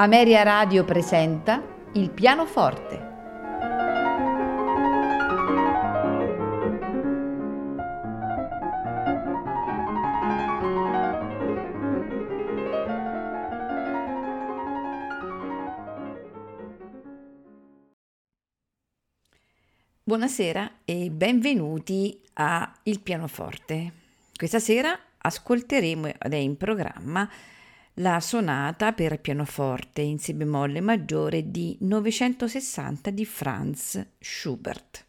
Ameria Radio presenta Il pianoforte. Buonasera e benvenuti a Il pianoforte. Questa sera ascolteremo ed è in programma la sonata per pianoforte in si bemolle maggiore di 960 di Franz Schubert.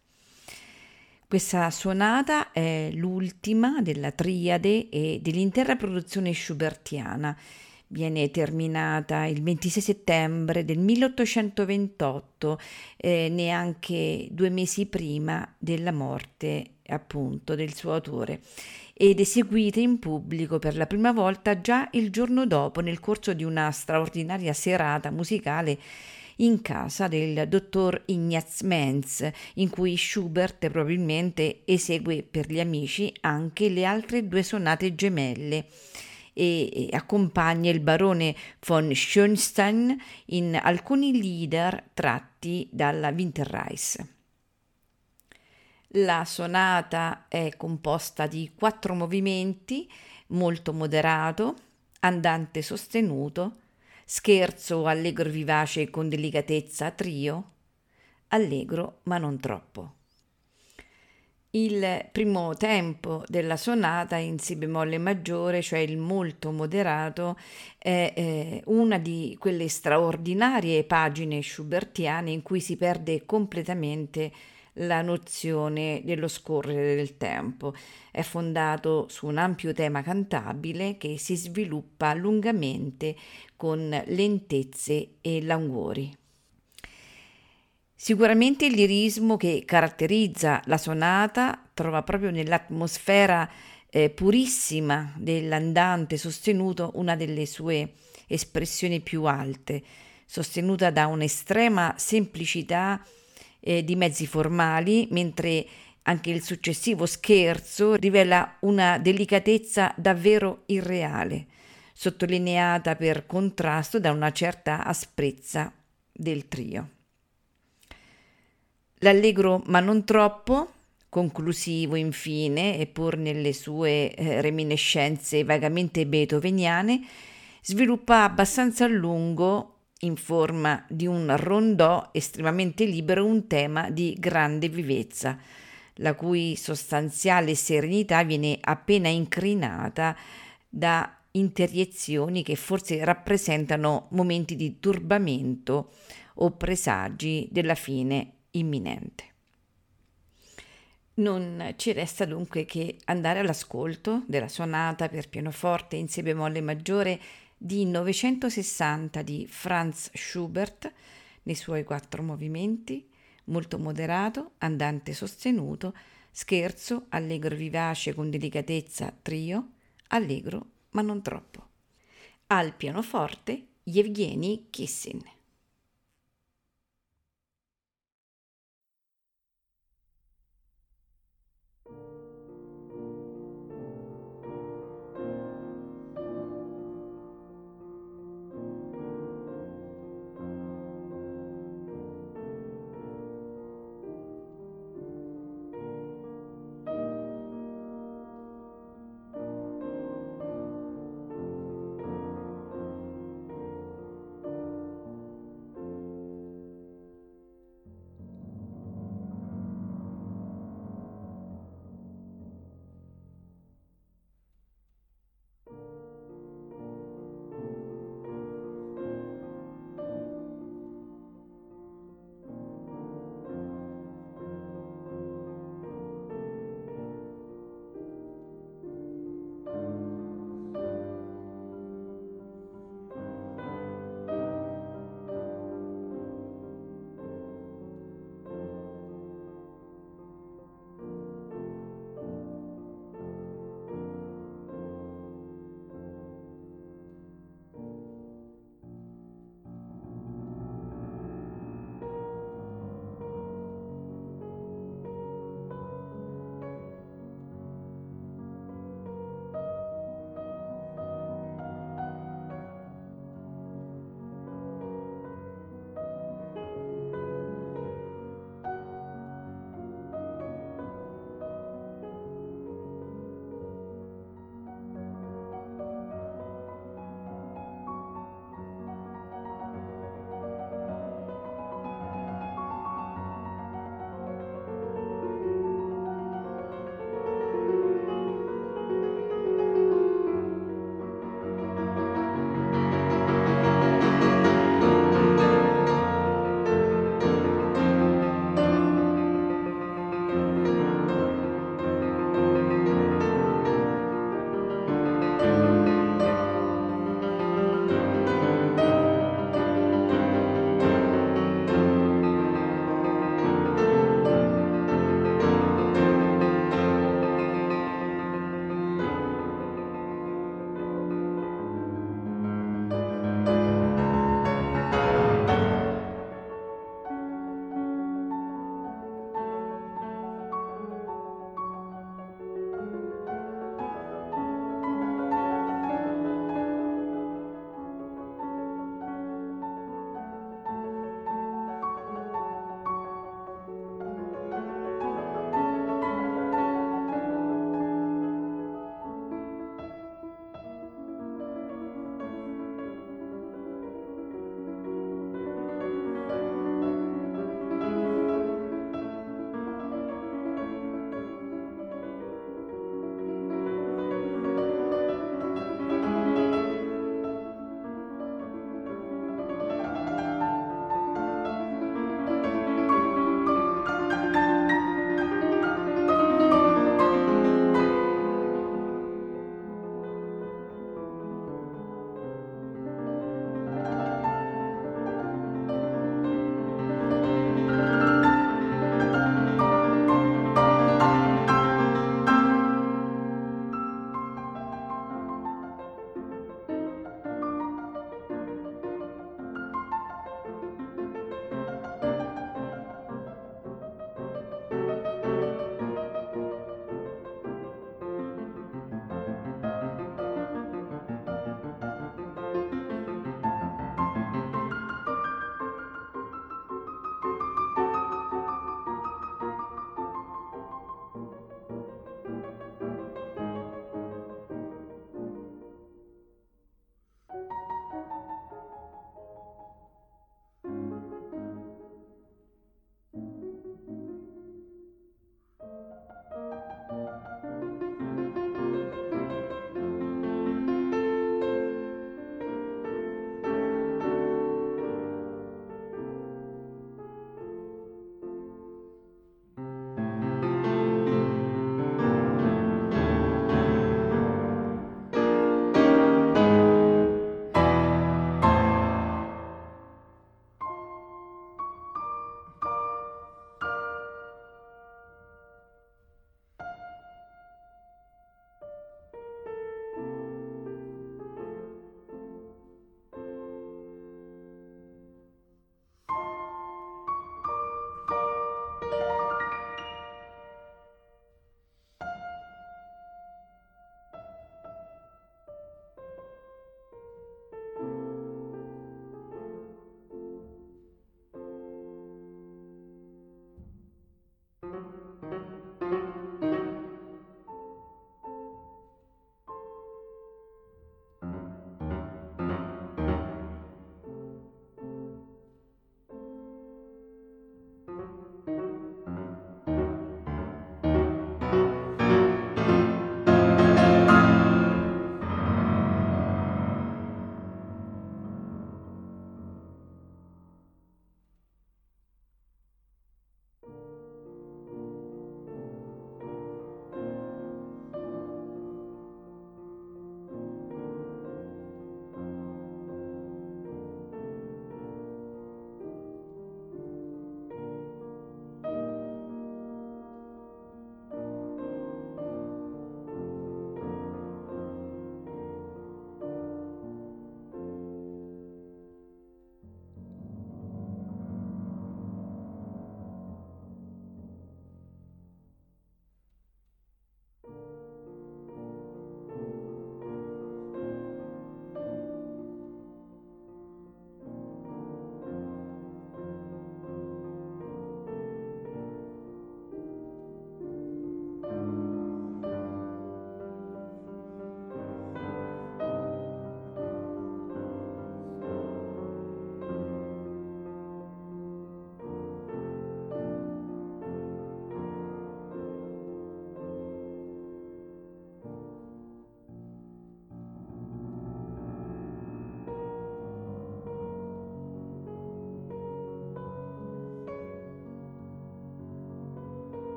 Questa sonata è l'ultima della triade e dell'intera produzione schubertiana. Viene terminata il 26 settembre del 1828, eh, neanche due mesi prima della morte appunto del suo autore ed eseguite in pubblico per la prima volta già il giorno dopo nel corso di una straordinaria serata musicale in casa del dottor Ignaz Menz, in cui Schubert probabilmente esegue per gli amici anche le altre due sonate gemelle e accompagna il barone von Schönstein in alcuni leader tratti dalla Winterreise. La sonata è composta di quattro movimenti, molto moderato, andante sostenuto, scherzo allegro vivace con delicatezza trio, allegro ma non troppo. Il primo tempo della sonata in Si bemolle maggiore, cioè il molto moderato, è eh, una di quelle straordinarie pagine schubertiane in cui si perde completamente la nozione dello scorrere del tempo. È fondato su un ampio tema cantabile che si sviluppa lungamente con lentezze e languori. Sicuramente il lirismo che caratterizza la sonata trova proprio nell'atmosfera eh, purissima dell'andante sostenuto una delle sue espressioni più alte, sostenuta da un'estrema semplicità eh, di mezzi formali, mentre anche il successivo scherzo rivela una delicatezza davvero irreale, sottolineata per contrasto da una certa asprezza del trio. L'allegro ma non troppo, conclusivo infine, e pur nelle sue eh, reminiscenze vagamente beethoveniane, sviluppa abbastanza a lungo in forma di un rondò estremamente libero un tema di grande vivezza, la cui sostanziale serenità viene appena incrinata da interiezioni che forse rappresentano momenti di turbamento o presagi della fine imminente. Non ci resta dunque che andare all'ascolto della sonata per pianoforte in si bemolle maggiore di 960 di Franz Schubert nei suoi quattro movimenti, molto moderato, andante sostenuto, scherzo, allegro vivace con delicatezza, trio, allegro ma non troppo. Al pianoforte Yevgeny Kissin.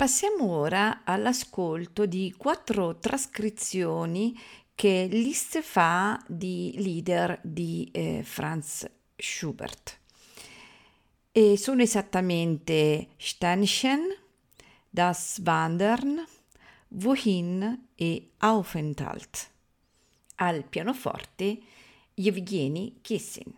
Passiamo ora all'ascolto di quattro trascrizioni che Liszt fa di leader di eh, Franz Schubert. E sono esattamente Sternchen, Das Wandern, Wohin e Aufenthalt. Al pianoforte Yevgeny Kissin.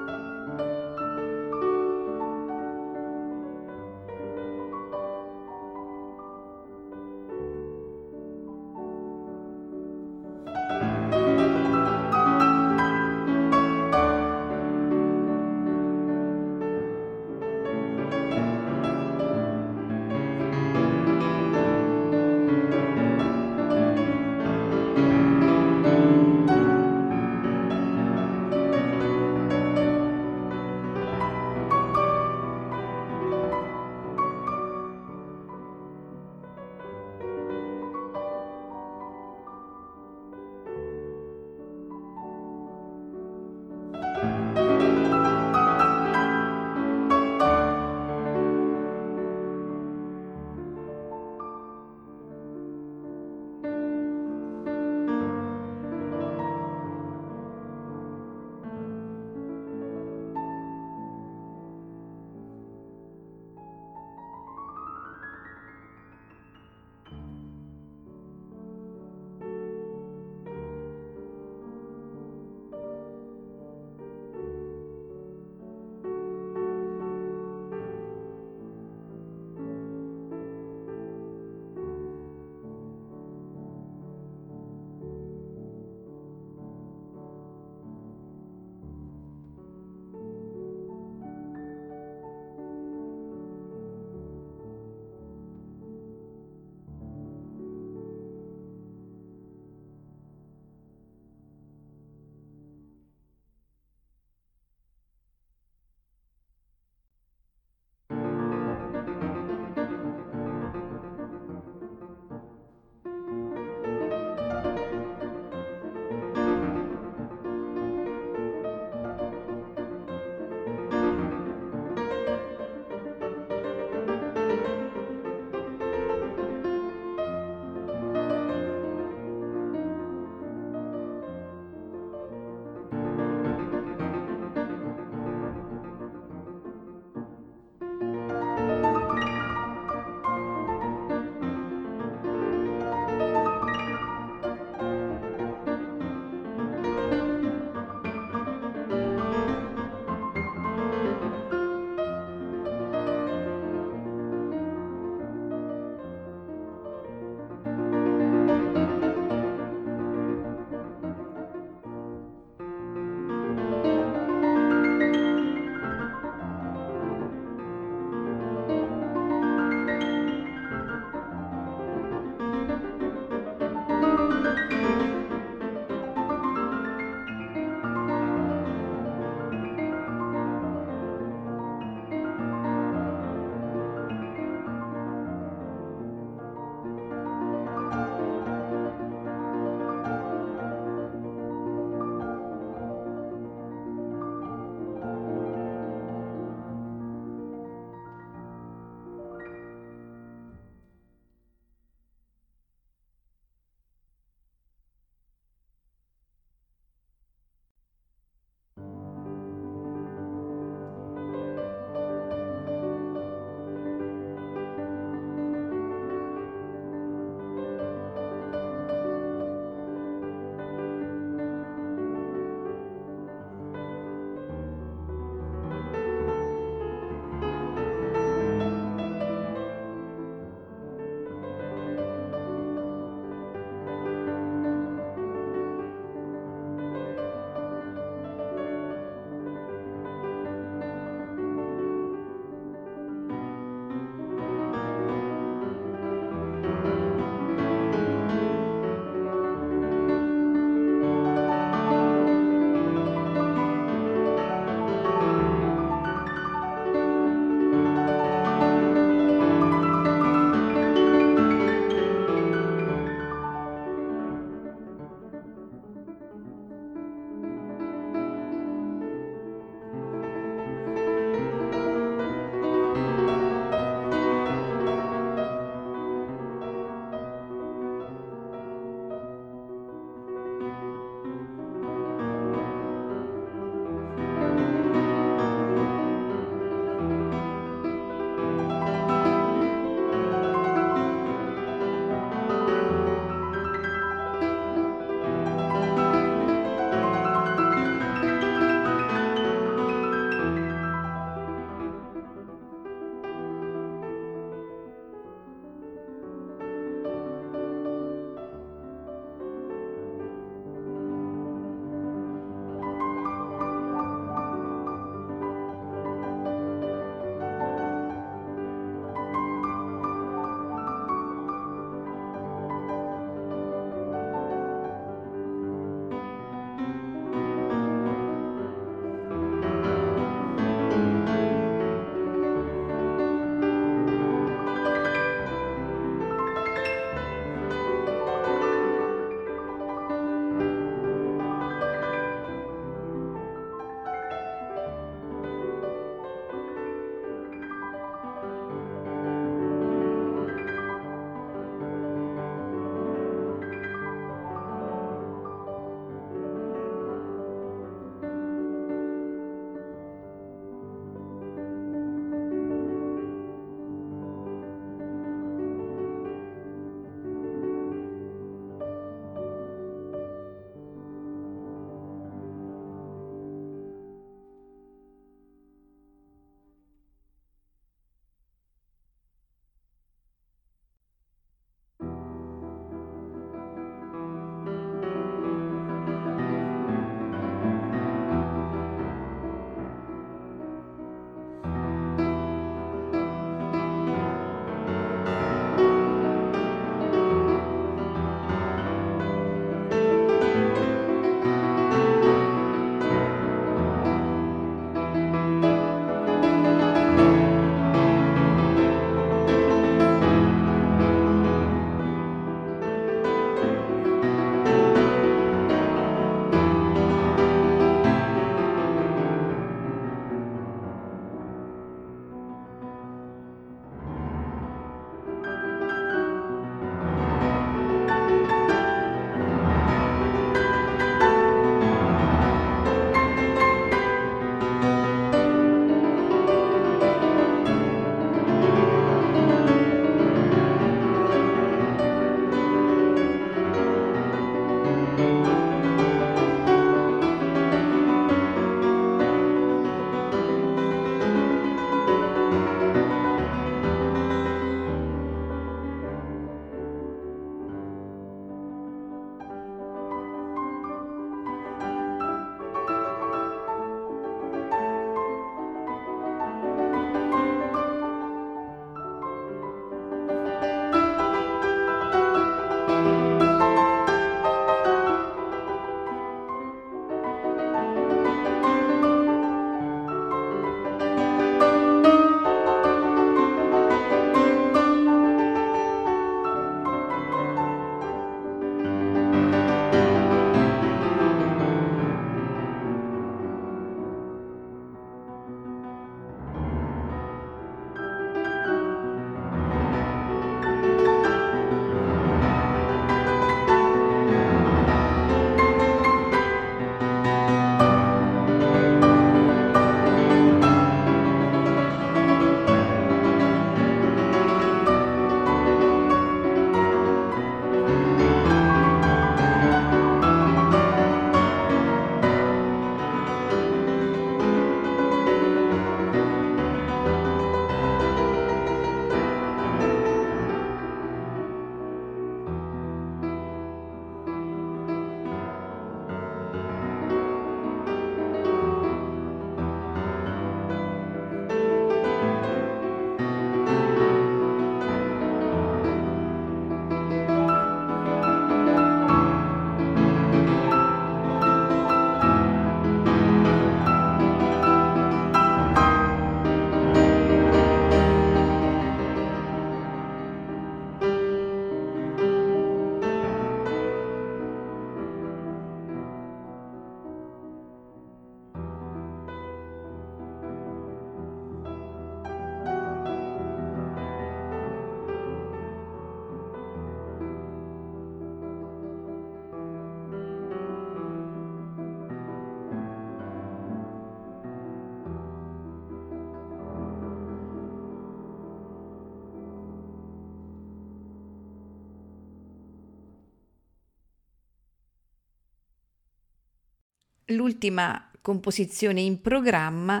L'ultima composizione in programma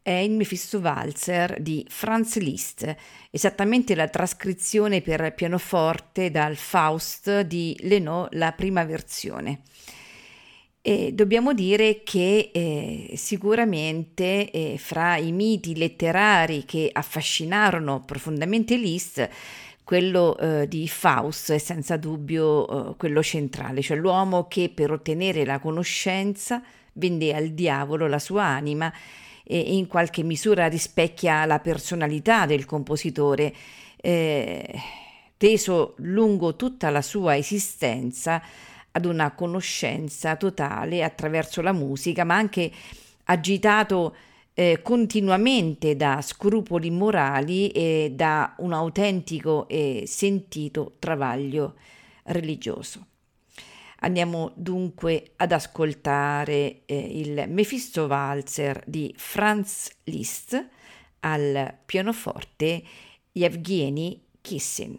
è il Mephisto Walzer di Franz Liszt, esattamente la trascrizione per pianoforte dal Faust di Lenot, la prima versione. E dobbiamo dire che eh, sicuramente eh, fra i miti letterari che affascinarono profondamente Liszt, quello eh, di Faust è senza dubbio eh, quello centrale, cioè l'uomo che per ottenere la conoscenza vende al diavolo la sua anima e in qualche misura rispecchia la personalità del compositore, eh, teso lungo tutta la sua esistenza ad una conoscenza totale attraverso la musica, ma anche agitato eh, continuamente da scrupoli morali e da un autentico e sentito travaglio religioso. Andiamo dunque ad ascoltare eh, il Mephisto Walzer di Franz Liszt al pianoforte Yevgeny Kissin.